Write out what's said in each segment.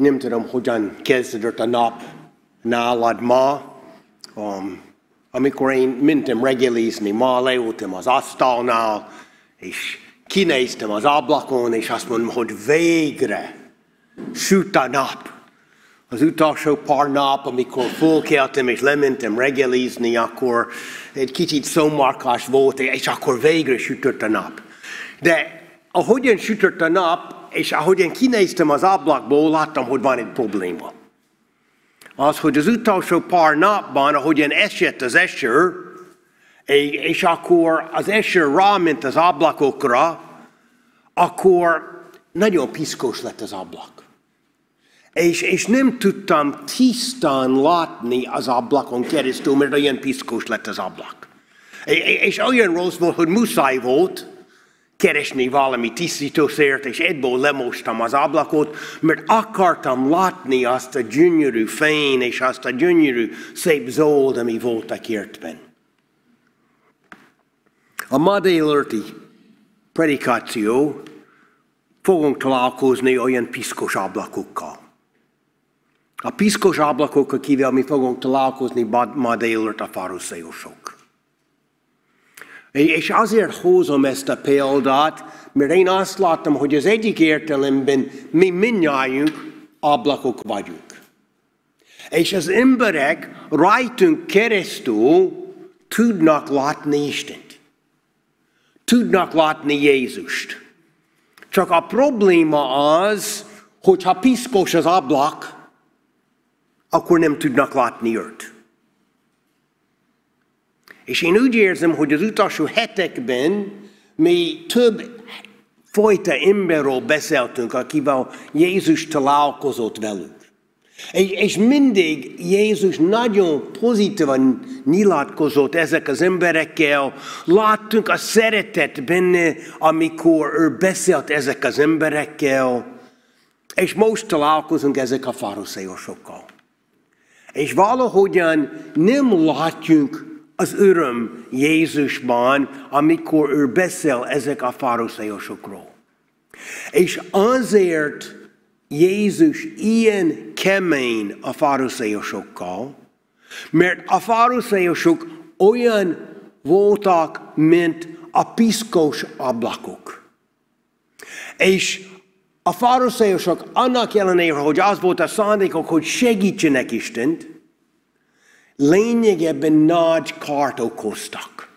nem tudom, hogyan kezdődött a nap nálad ma. Um, amikor én mentem reggelizni, ma leültem az asztalnál, és kinéztem az ablakon, és azt mondom, hogy végre süt a nap. Az utolsó pár nap, amikor fölkeltem és lementem reggelizni, akkor egy kicsit szomorkás volt, és akkor végre sütött a nap. De ahogyan sütött a nap, és ahogyan kinéztem az ablakból, láttam, hogy van egy probléma. Az, hogy az utolsó pár napban, ahogyan esett az eső, és akkor az eső ráment az ablakokra, akkor nagyon piszkos lett az ablak. És, és nem tudtam tisztán látni az ablakon keresztül, mert olyan piszkos lett az ablak. És olyan rossz volt, hogy muszáj volt keresni valami tisztítószert, és ebből lemostam az ablakot, mert akartam látni azt a gyönyörű fény, és azt a gyönyörű szép zöld, ami volt a kertben. A ma délőrti predikáció fogunk találkozni olyan piszkos ablakokkal. A piszkos ablakok, akivel mi fogunk találkozni ma délőtt a faruszéusok. És azért hozom ezt a példát, mert én azt láttam, hogy az egyik értelemben mi mindnyájunk ablakok vagyunk. És az emberek rajtunk keresztül tudnak látni Istent. Tudnak látni Jézust. Csak a probléma az, hogyha piszkos az ablak, akkor nem tudnak látni őt. És én úgy érzem, hogy az utolsó hetekben mi több fajta emberről beszéltünk, akivel Jézus találkozott velük. És mindig Jézus nagyon pozitívan nyilatkozott ezek az emberekkel. Láttunk a szeretet benne, amikor ő beszélt ezek az emberekkel. És most találkozunk ezek a faroszéosokkal. És valahogyan nem látjunk az öröm Jézusban, amikor ő beszél ezek a faroszéosokról. És azért Jézus ilyen kemény a faroszéosokkal, mert a faroszéosok olyan voltak, mint a piszkos ablakok. És a faroszéusok annak ellenére, hogy az volt a szándékok, hogy segítsenek Istent, lényegében nagy kárt okoztak.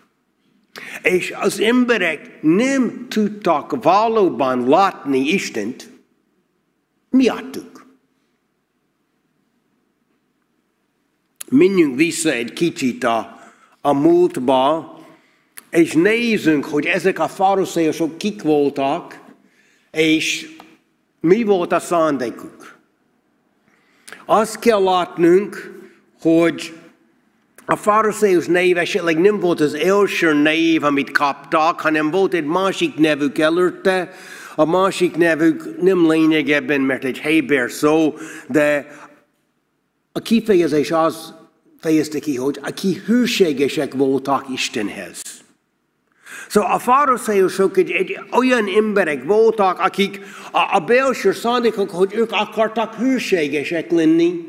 És az emberek nem tudtak valóban látni Istent miattuk. Menjünk vissza egy kicsit a, a múltba, és nézzünk, hogy ezek a faroszéusok kik voltak, és mi volt a szándékuk? Azt kell látnunk, hogy a farizeus név esetleg nem volt az első név, amit kaptak, hanem volt egy másik nevük előtte. A másik nevük nem lényegében, mert egy héber szó, de a kifejezés az fejezte ki, hogy aki hűségesek voltak Istenhez. Szóval a farizeusok egy, egy olyan emberek voltak, akik a, a belső szándékok, hogy ők akartak hűségesek lenni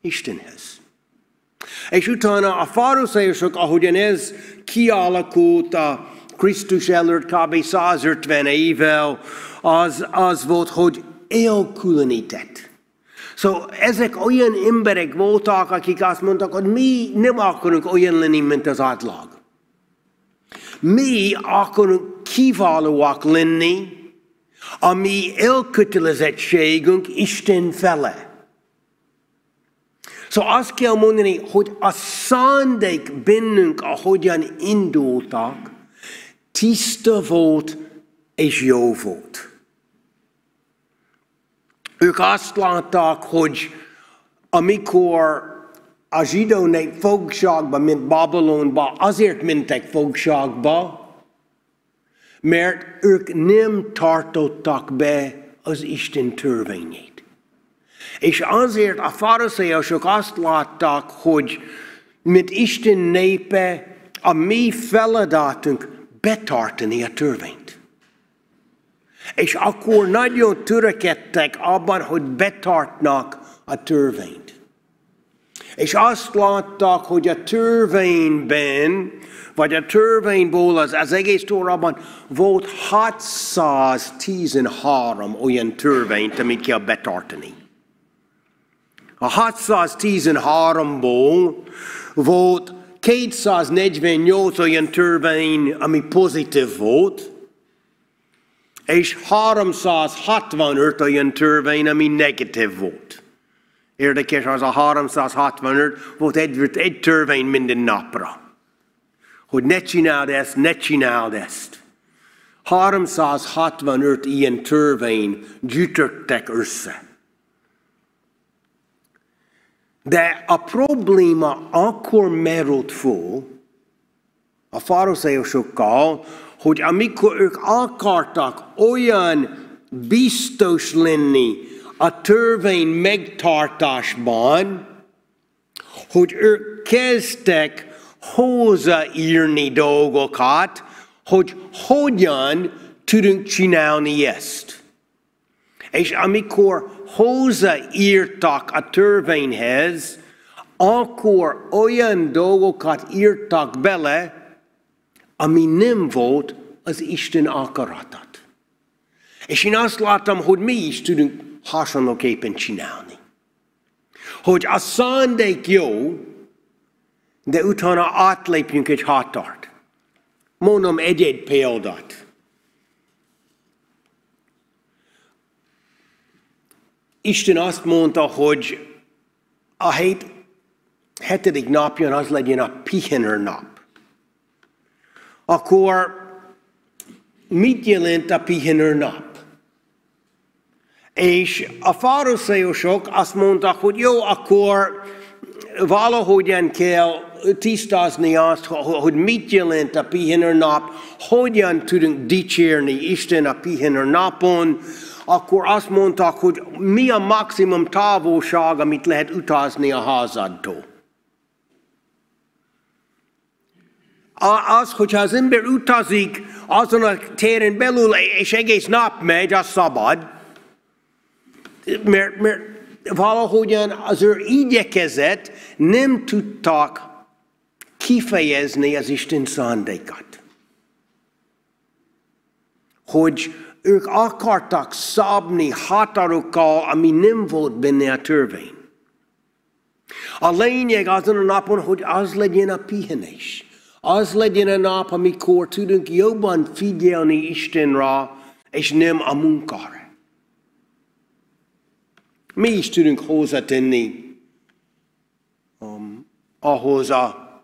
Istenhez. És utána a farizeusok, ahogyan ez kialakult a Krisztus előtt kb. 150 évvel, az, az volt, hogy elkülönített. Szóval ezek olyan emberek voltak, akik azt mondtak, hogy mi nem akarunk olyan lenni, mint az átlag. Mi akarunk kiválóak lenni, a mi elkötelezettségünk Isten fele. Szóval azt kell mondani, hogy a szándék bennünk, ahogyan indultak, tiszta volt és jó volt. Ők azt látták, hogy amikor a zsidó nép fogságba, mint Babylonba, azért mentek fogságba, mert ők nem tartottak be az Isten törvényét. És azért a farizeusok azt látták, hogy mint Isten népe, a mi feladatunk betartani a törvényt. És akkor nagyon törekedtek abban, hogy betartnak a törvényt. És azt láttak, hogy a törvényben, vagy a törvényból az, az egész tórában volt 613 olyan törvényt, amit kell betartani. A 613-ból volt 248 olyan törvény, ami pozitív volt, és 365 olyan törvény, ami negatív volt. Érdekes, az a 365 volt egy, egy törvény minden napra. Hogy ne csináld ezt, ne csináld ezt. 365 ilyen törvény gyűjtöttek össze. De a probléma akkor merült föl a faroszeusokkal, hogy amikor ők akartak olyan biztos lenni a törvény megtartásban, hogy ők kezdtek hozzáírni dolgokat, hogy hogyan tudunk csinálni ezt. És amikor hozzáírtak a törvényhez, akkor olyan dolgokat írtak bele, ami nem volt az Isten akaratat. És én azt láttam, hogy mi is tudunk hasonlóképpen csinálni. Hogy a szándék jó, de utána átlépjünk egy határt. Mondom egy-egy példát. Isten azt mondta, hogy a hét, hetedik napján az legyen a pihenő nap. Akkor mit jelent a pihenő nap? És a farizeusok azt mondtak, hogy jó, akkor valahogyan kell tisztázni azt, hogy mit jelent a pihenő nap, hogyan tudunk dicsérni Isten a pihenő napon, akkor azt mondták, hogy mi a maximum távolság, amit lehet utazni a házadtól. Az, hogyha az ember utazik azon a téren belül, és egész nap megy, az szabad, mert, mert valahogyan az ő igyekezet nem tudtak kifejezni az Isten szándékat. Hogy ők akartak szabni határokkal, ami nem volt benne a törvény. A lényeg azon a napon, hogy az legyen a pihenés. Az legyen a nap, amikor tudunk jobban figyelni Istenre, és nem a munkára. Mi is tudunk hozzátenni um, ahhoz a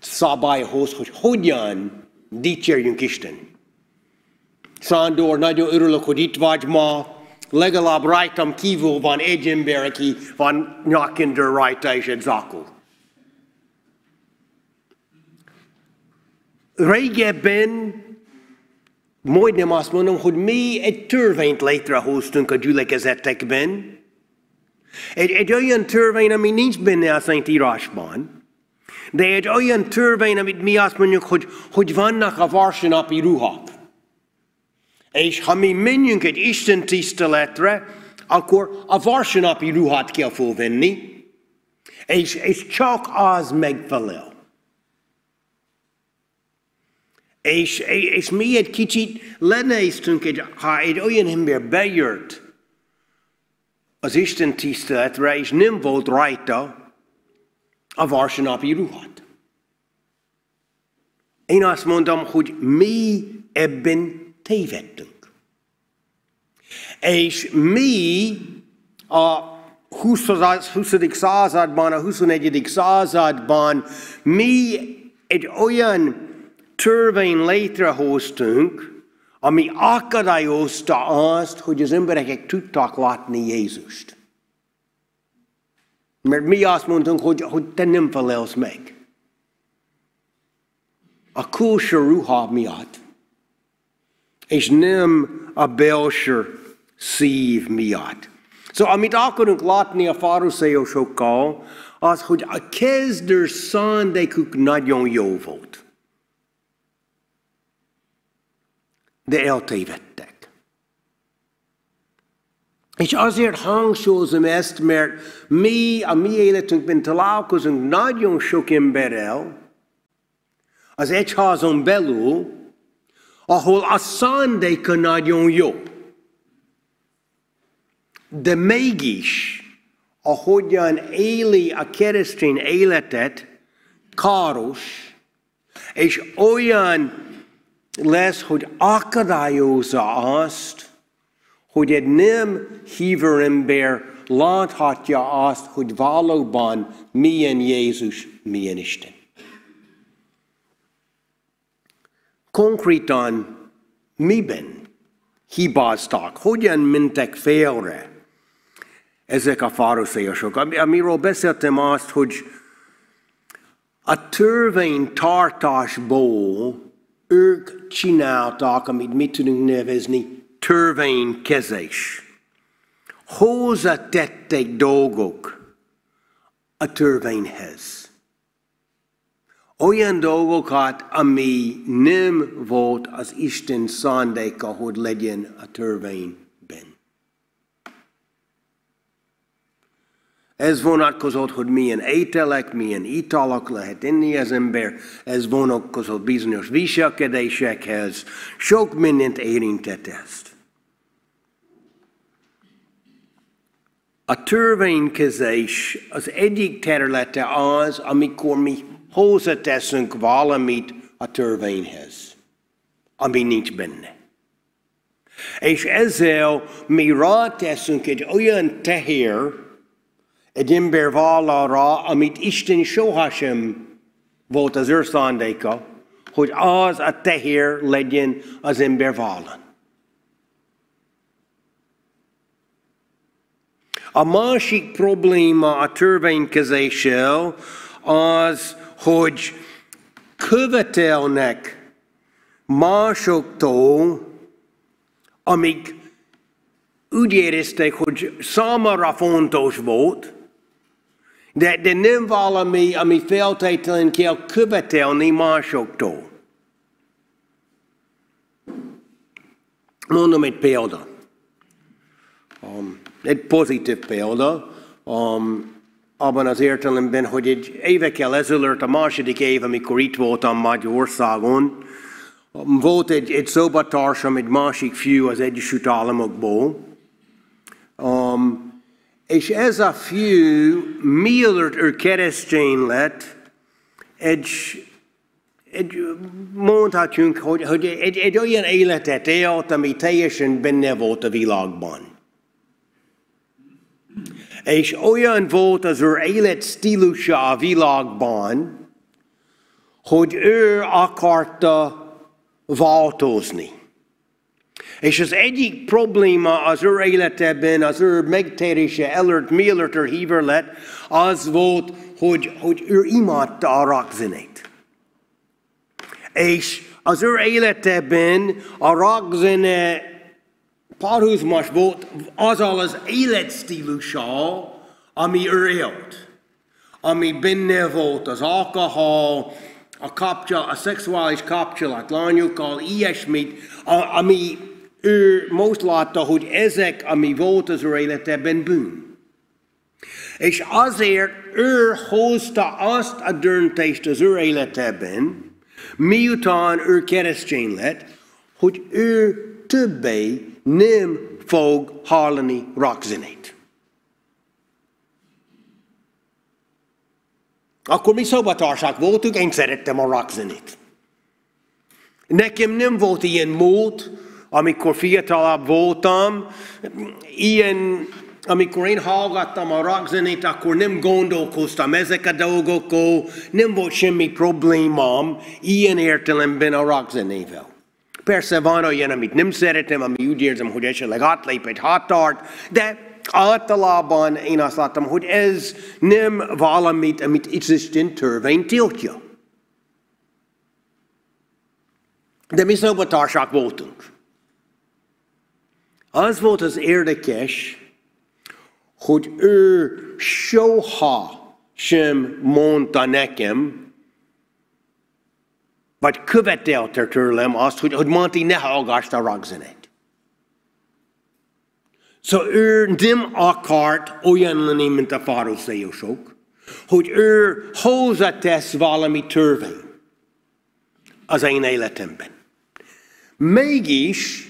szabályhoz, hogy hogyan dicsérjünk Isten. Szándor, nagyon örülök, hogy itt vagy ma. Legalább rajtam kívül van egy ember, aki van nyakinder rajta és egy zakó. Régebben majdnem azt mondom, hogy mi egy törvényt létrehoztunk a gyülekezetekben. Egy, egy olyan törvény, ami nincs benne a Szentírásban, de egy olyan törvény, amit mi azt mondjuk, hogy, hogy vannak a varsanapi ruhák. És ha mi menjünk egy Isten tiszteletre, akkor a varsanapi ruhát kell fölvenni, és, és csak az megfelel. És, és mi egy kicsit lenéztünk, egy, ha egy olyan ember bejött az Isten tiszteletre, és nem volt rajta a varsanapi ruhat. Én azt mondom, hogy mi ebben tévedtünk. És mi a 20. 20. században, a 21. században mi egy olyan törvény létrehoztunk, ami akadályozta azt, hogy az emberek tudtak látni Jézust. Mert mi azt mondtunk, hogy, hogy te nem felelsz meg. A külső ruha miatt, és nem a belső szív miatt. Szóval amit akarunk látni a faruszeusokkal, az, hogy a kezdő szándékuk nagyon jó volt. de eltévedtek. És azért hangsúlyozom ezt, mert mi a mi életünkben találkozunk nagyon sok emberrel, az egyházon belül, ahol a szándéka nagyon jó. De mégis, ahogyan éli a keresztény életet, káros, és olyan lesz, hogy akadályozza azt, hogy egy nem hívő ember láthatja azt, hogy valóban milyen Jézus, milyen Isten. Konkrétan miben hibáztak, hogyan mentek félre ezek a farizeusok. Amiről beszéltem azt, hogy a törvény tartásból ők csináltak, amit mi tudunk nevezni törvénykezés. Hozzátettek dolgok a törvényhez. Olyan dolgokat, ami nem volt az Isten szándéka, hogy legyen a törvényben. Ez vonatkozott, hogy milyen ételek, milyen italak lehet inni az ember, ez vonatkozott bizonyos viselkedésekhez, sok mindent érintett ezt. A törvénykezés az egyik területe az, amikor mi hozzáteszünk valamit a törvényhez, ami nincs benne. És ezzel mi ráteszünk egy olyan teher egy ember vállalra, amit Isten sohasem volt az ő szándéka, hogy az a teher legyen az ember vállalon. A másik probléma a törvénykezéssel az, hogy követelnek másoktól, amik úgy érezték, hogy számára fontos volt, de, de nem valami, ami feltétlenül kell követelni másoktól. Mondom egy példa. Um, egy pozitív példa, um, abban az értelemben, hogy egy évekkel ezelőtt, a második év, amikor itt voltam Magyarországon, volt egy, egy szobatársam, egy másik fiú az Egyesült Államokból, um, és ez a fiú, mielőtt ő keresztény lett, egy, egy mondhatjunk, hogy, hogy egy, egy olyan életet élt, ami teljesen benne volt a világban. És olyan volt az ő életstílusa a világban, hogy ő akarta változni. És az egyik probléma az ő életében, az ő megtérése előtt, mielőtt ő híver lett, az volt, hogy, hogy ő imádta a rockzenét. És az ő életében a rockzene párhuzamos volt azzal az életstílussal, ami ő élt. Ami benne volt az alkohol, a, kapcsolat, a szexuális kapcsolat lányokkal, ilyesmit, ami ő most látta, hogy ezek, ami volt az ő életében bűn. És azért ő hozta azt a döntést az ő életében, miután ő keresztény lett, hogy ő többé nem fog hallani rockzenét. Akkor mi szobatársak voltunk, én szerettem a rockzenét. Nekem nem volt ilyen mód, amikor fiatalabb voltam, ilyen, amikor én hallgattam a rockzenét, akkor nem gondolkoztam ezek a dolgokról, nem volt semmi problémám ilyen értelemben a rockzenével. Persze van olyan, amit nem szeretem, ami úgy érzem, hogy esetleg átlép egy határt, de általában én azt láttam, hogy ez nem valamit, amit Isten törvény tiltja. De mi szobatársak voltunk. Az volt az érdekes, hogy ő soha sem mondta nekem, vagy követelte tőlem azt, hogy, hogy Monty ne hallgass a rockzenét. Så ő nem akart olyan lenni, mint a farizeusok, hogy ő hozzátesz valami törvény az én életemben. Mégis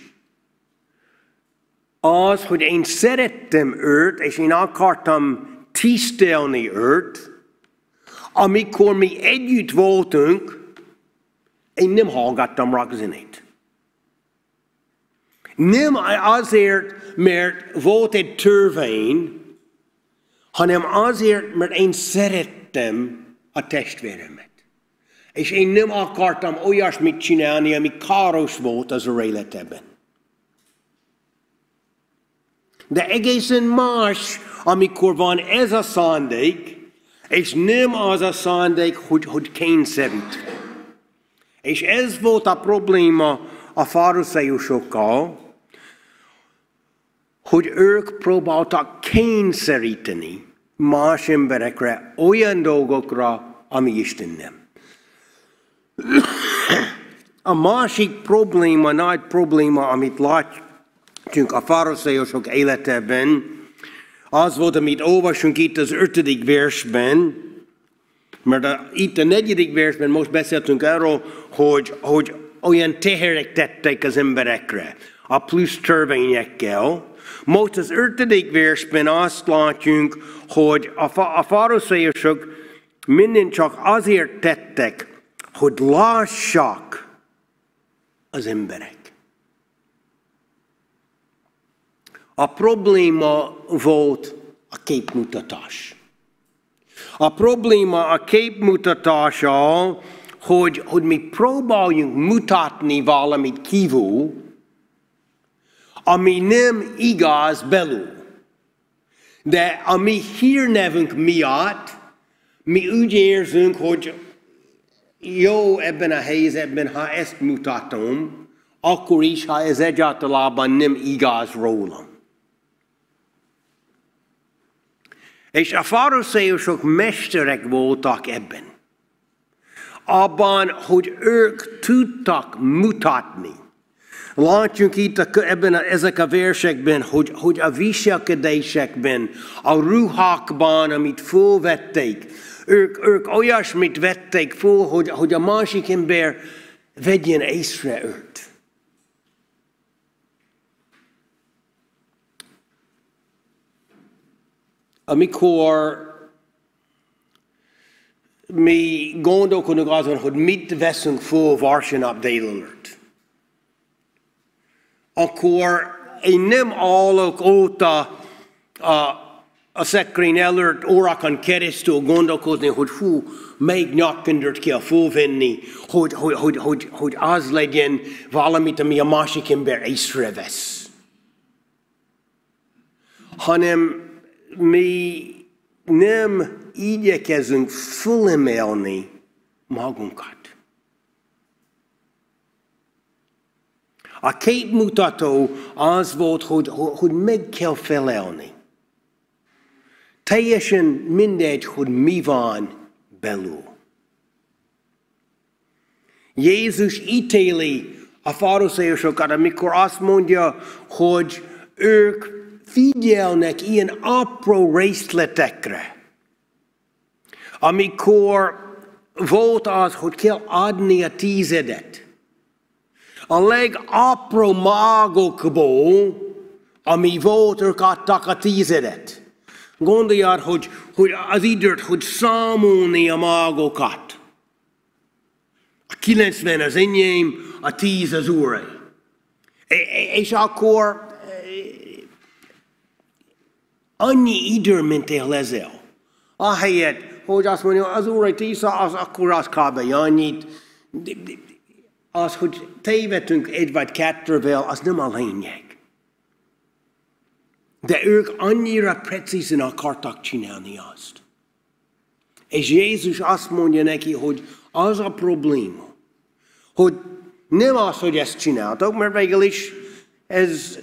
az, hogy én szerettem őt, és én akartam tisztelni őt, amikor mi együtt voltunk, én nem hallgattam rock zenét. Nem azért, mert volt egy törvény, hanem azért, mert én szerettem a testvéremet. És én nem akartam olyasmit csinálni, ami káros volt az ő életeben. De egészen más, amikor van ez a szándék, és nem az a szándék, hogy, hogy kényszerít. És ez volt a probléma a fariseusokkal, hogy ők próbáltak kényszeríteni más emberekre olyan dolgokra, ami Isten nem. A másik probléma, nagy probléma, amit látjuk a farizeusok életében, az volt, amit olvasunk itt az ötödik versben, mert a, itt a negyedik versben most beszéltünk arról, hogy, hogy olyan teherek tettek az emberekre, a plusz törvényekkel. Most az ötödik versben azt látjuk, hogy a, a farizeusok minden csak azért tettek, hogy lássak az emberek. A probléma volt a képmutatás. A probléma a képmutatása, hogy, hogy mi próbáljunk mutatni valamit kívül, ami nem igaz belül. De a mi hírnevünk miatt mi úgy érzünk, hogy jó ebben a helyzetben, ha ezt mutatom, akkor is, ha ez egyáltalán nem igaz rólam. És a farizeusok mesterek voltak ebben. Abban, hogy ők tudtak mutatni. Látjuk itt a, ebben a, ezek a versekben, hogy, hogy a viselkedésekben, a ruhákban, amit fölvették, ők, ők olyasmit vették föl, hogy, hogy a másik ember vegyen észre őt. Amikor mi gondolkodunk azon, hogy mit veszünk föl vasárnap délelőtt, akkor én nem állok óta a, a szekrény előtt órakon keresztül gondolkozni, hogy hú, melyik nyakkendőt kell fölvenni, hogy, hogy, hogy, hogy, hogy az legyen valamit, ami a másik ember észrevesz. Hanem mi nem igyekezünk fölemelni magunkat. A képmutató az volt, hogy, hogy meg kell felelni. Teljesen mindegy, hogy mi van belül. Jézus ítéli a fariseusokat, amikor azt mondja, hogy ők figyelnek ilyen apró részletekre. Amikor volt az, hogy kell adni a tízedet. A legapró magokból, ami volt, ők adtak a tízedet. Gondoljad, hogy, hogy az időt, hogy számolni a magokat. A 90 az enyém, a 10 az úrai. És akkor Annyi idő ment el ezzel. Ahelyett, hogy azt mondja, az Úr egy tisza, az akkor az kb. annyit. Az, hogy tévedtünk egy vagy kettővel, az nem a lényeg. De ők annyira precízen akartak csinálni azt. És Jézus azt mondja neki, hogy az a probléma, hogy nem az, hogy ezt csináltok, mert végül is ez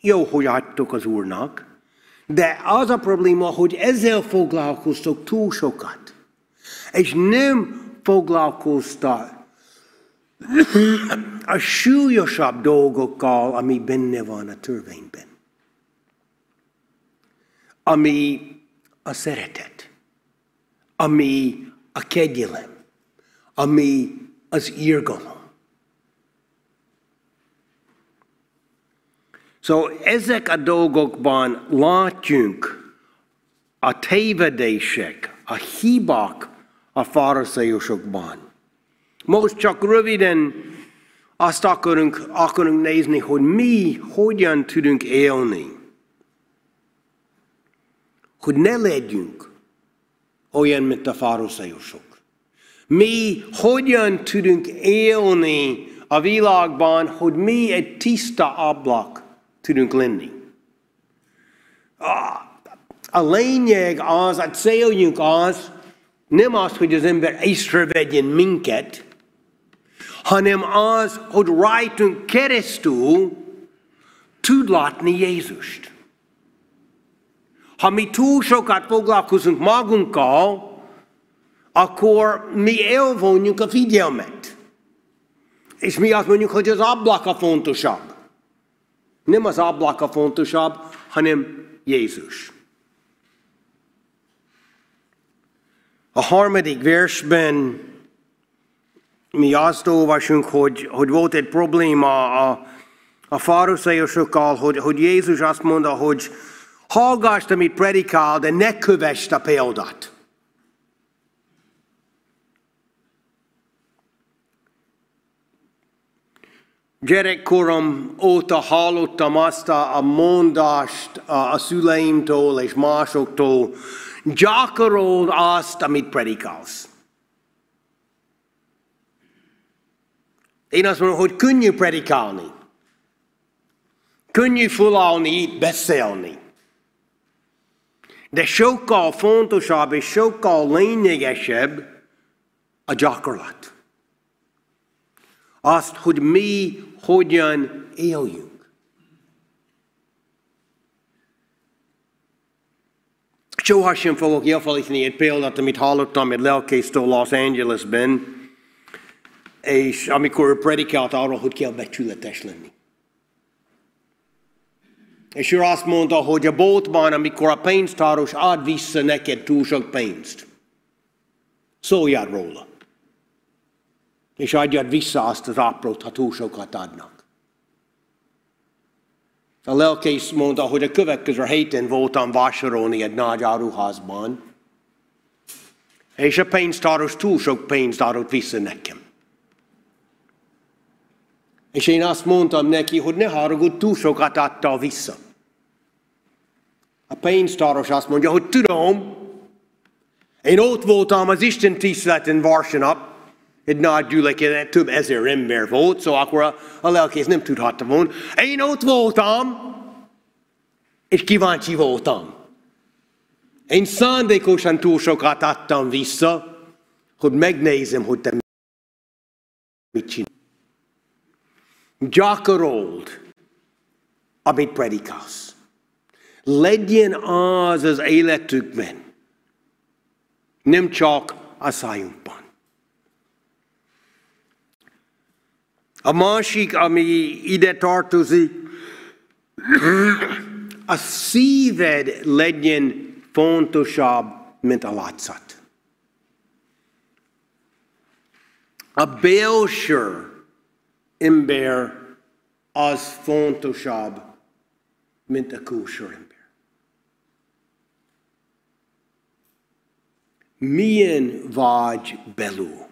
jó, hogy adtok az Úrnak, de az a probléma, hogy ezzel foglalkoztok túl sokat. És nem foglalkoztak a súlyosabb dolgokkal, ami benne van a törvényben. ami a szeretet, ami a kegyelem, ami az írgalom. Szóval ezek a dolgokban látjunk a tévedések, a hibák a farizeusokban. Most csak röviden azt akarunk, akarunk nézni, hogy mi hogyan tudunk élni. Hogy ne legyünk olyan, mint a farizeusok. Mi hogyan tudunk élni a világban, hogy mi egy tiszta ablak tudunk lenni. A lényeg az, a céljunk az, nem az, hogy az ember észrevegyen minket, hanem az, hogy rajtunk keresztül tud látni Jézust. Ha mi túl sokat foglalkozunk magunkkal, akkor mi elvonjuk a figyelmet. És mi azt mondjuk, hogy az ablak a fontosabb. Nem az ablak a fontosabb, hanem Jézus. A harmadik versben mi azt olvasunk, hogy, hogy volt egy probléma a, a faruszeusokkal, hogy, hogy Jézus azt mondta, hogy hallgass, amit predikál, de ne kövess a példát. Gyerekkorom óta hallottam azt a mondást a szüleimtől és másoktól, gyakorold azt, amit predikálsz. Én azt mondom, hogy könnyű predikálni. Könnyű felállni, beszélni. De sokkal fontosabb és sokkal lényegesebb a gyakorlat. Azt, hogy mi hogyan éljünk. Soha sem fogok elfelejteni egy példát, amit hallottam egy lelkésztől Los Angelesben, és amikor predikált arról, hogy kell becsületes lenni. És ő azt mondta, hogy a boltban, amikor a pénztáros ad vissza neked túl sok pénzt, szóljál róla és adjad vissza azt az aprót, ha túl sokat adnak. A lelkész mondta, hogy a következő héten voltam vásárolni egy nagy áruházban, és a pénztáros túl sok pénzt adott vissza nekem. És én azt mondtam neki, hogy ne haragudj, túl sokat adta vissza. A pénztáros azt mondja, hogy tudom, én ott voltam az Isten tiszteleten vasárnap, egy nagy gyülekezet, több ezer ember volt, szóval akkor a, a lelkész nem tudhatta volna. Én ott voltam, és kíváncsi voltam. Én szándékosan túl sokat adtam vissza, hogy megnézem, hogy te mit csinál. Gyakorold, amit predikálsz. Legyen az az életükben, nem csak a szájunkban. A másik, ami ide tartozik, a szíved legyen fontosabb, mint a látszat. A belső ember az fontosabb, mint a külső ember. Milyen vagy belül?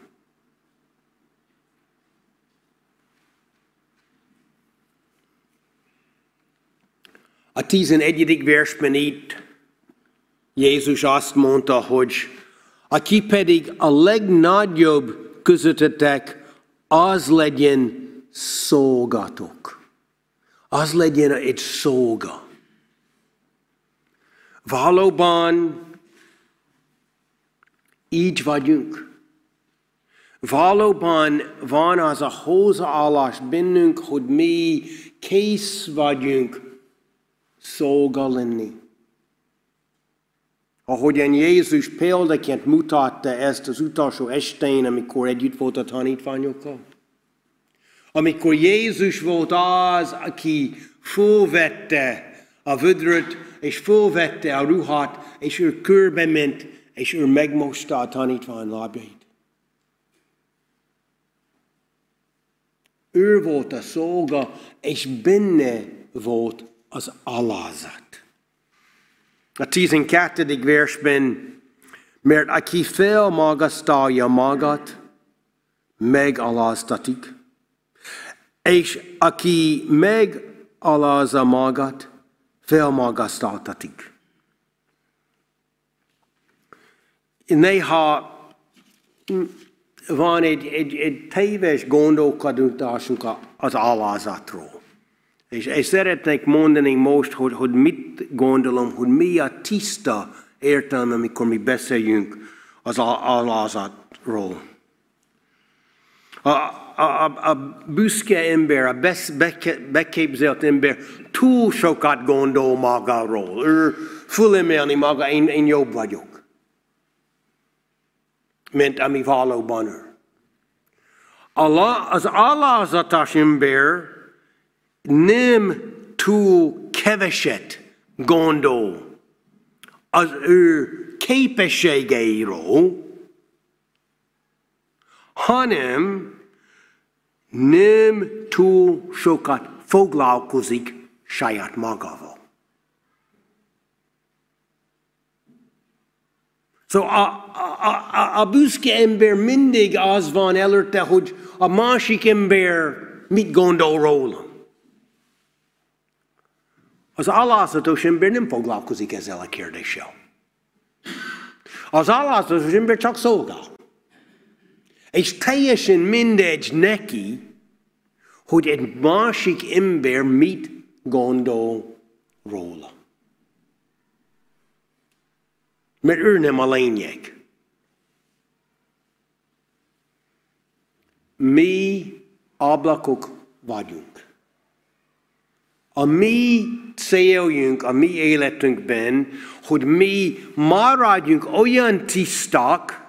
A 11. versben itt Jézus azt mondta, hogy aki pedig a legnagyobb közöttetek, az legyen szolgatok. Az legyen egy szolga. Valóban így vagyunk. Valóban van az a hozzáállás bennünk, hogy mi kész vagyunk szolga lenni. Ahogyan Jézus példaként mutatta ezt az utolsó estén, amikor együtt volt a tanítványokkal. Amikor Jézus volt az, aki fölvette a vödröt, és fölvette a ruhát, és ő körbe ment, és ő megmosta a tanítvány lábjait. Ő volt a szolga, és benne volt az alázat. A 12. versben, mert aki felmagasztalja magát, megaláztatik, és aki megalázza magát, felmagasztaltatik. Néha van egy, egy, egy téves gondolkodásunk az alázatról. És, és szeretnék mondani most, hogy, hogy mit gondolom, hogy mi a tiszta értelme, amikor mi beszéljünk az alázatról. A, a, a, a büszke ember, a besz, beke, beképzelt ember túl sokat gondol magáról. Ő fölemelni maga, én, én jobb vagyok. Mint ami valóban ő. Az alázatos ember nem túl keveset gondol az ő képességeiről, hanem nem túl sokat foglalkozik saját magával. Szóval a, a, a, a büszke ember mindig az van előtte, hogy a másik ember mit gondol rólam. Az alázatos ember nem foglalkozik ezzel a kérdéssel. Az alázatos ember csak szolgál. És teljesen mindegy neki, hogy egy másik ember mit gondol róla. Mert ő nem a lényeg. Mi ablakok vagyunk. A mi céljunk a mi életünkben, hogy mi maradjunk olyan tisztak,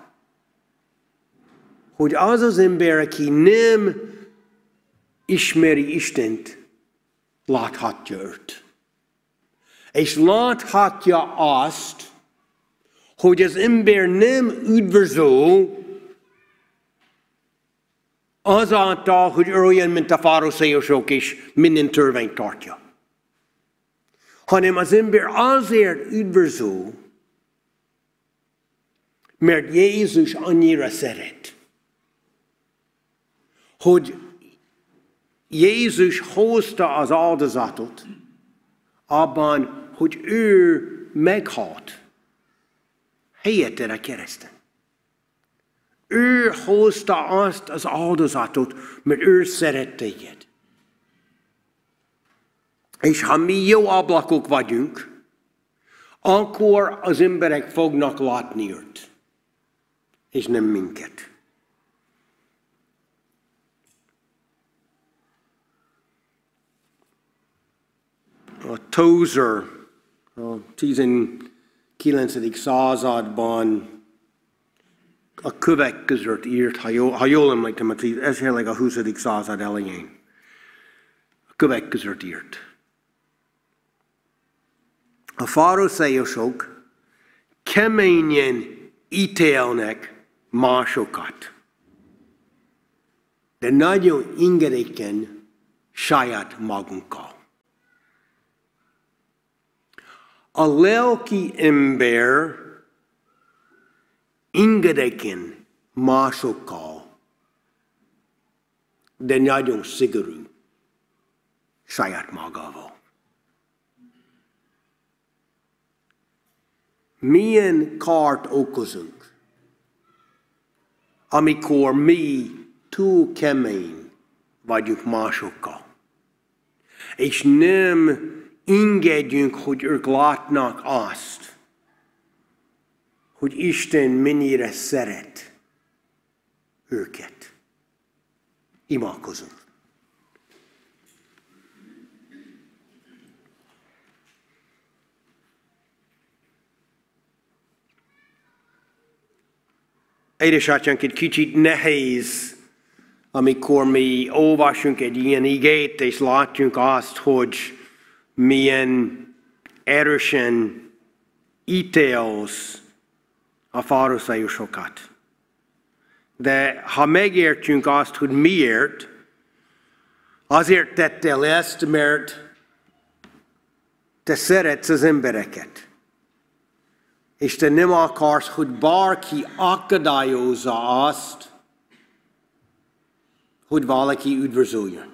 hogy az az ember, aki nem ismeri Istent, láthatja őt. És láthatja azt, hogy az ember nem üdvöző azáltal, hogy olyan, mint a fároszéosok, és minden törvényt tartja hanem az ember azért üdvöző, mert Jézus annyira szeret, hogy Jézus hozta az áldozatot abban, hogy ő meghalt helyetted a kereszten. Ő hozta azt az áldozatot, mert ő szeret téged. És ha mi jó ablakok vagyunk, akkor az emberek fognak látni őt, és nem minket. A Tozer a 19. században a kövek között írt, ha jól, ha jól emlékszem, ez a 20. század elején. A kövek között írt. A faroszéusok keményen ítélnek másokat. De nagyon ingedéken saját magunkkal. A lelki ember ingedéken másokkal, de nagyon szigorú saját magával. milyen kárt okozunk, amikor mi túl kemény vagyunk másokkal. És nem engedjünk, hogy ők látnak azt, hogy Isten mennyire szeret őket. Imádkozunk. Édesatjánk, egy kicsit nehéz, amikor mi olvasunk egy ilyen igét, és látjunk azt, hogy milyen erősen ítélsz a faruszeusokat. De ha megértjünk azt, hogy miért, azért tettél ezt, mert te szeretsz az embereket. És te nem akarsz, hogy bárki akadályozza azt, hogy valaki üdvözöljön.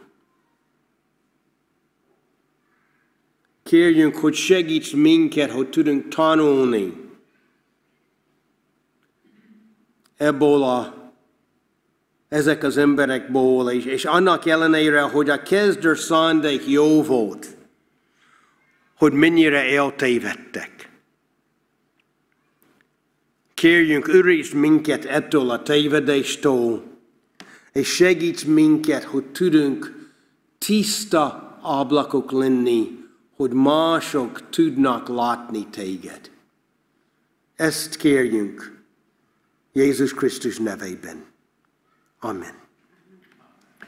Kérjünk, hogy segíts minket, hogy tudunk tanulni ebből a ezek az emberekból, és, és annak ellenére, hogy a kezdő szándék jó volt, hogy mennyire eltévedtek. Kérjünk, őrizd minket ettől a tévedéstől, és segíts minket, hogy tudunk tiszta ablakok lenni, hogy mások tudnak látni téged. Ezt kérjünk Jézus Krisztus nevében. Amen.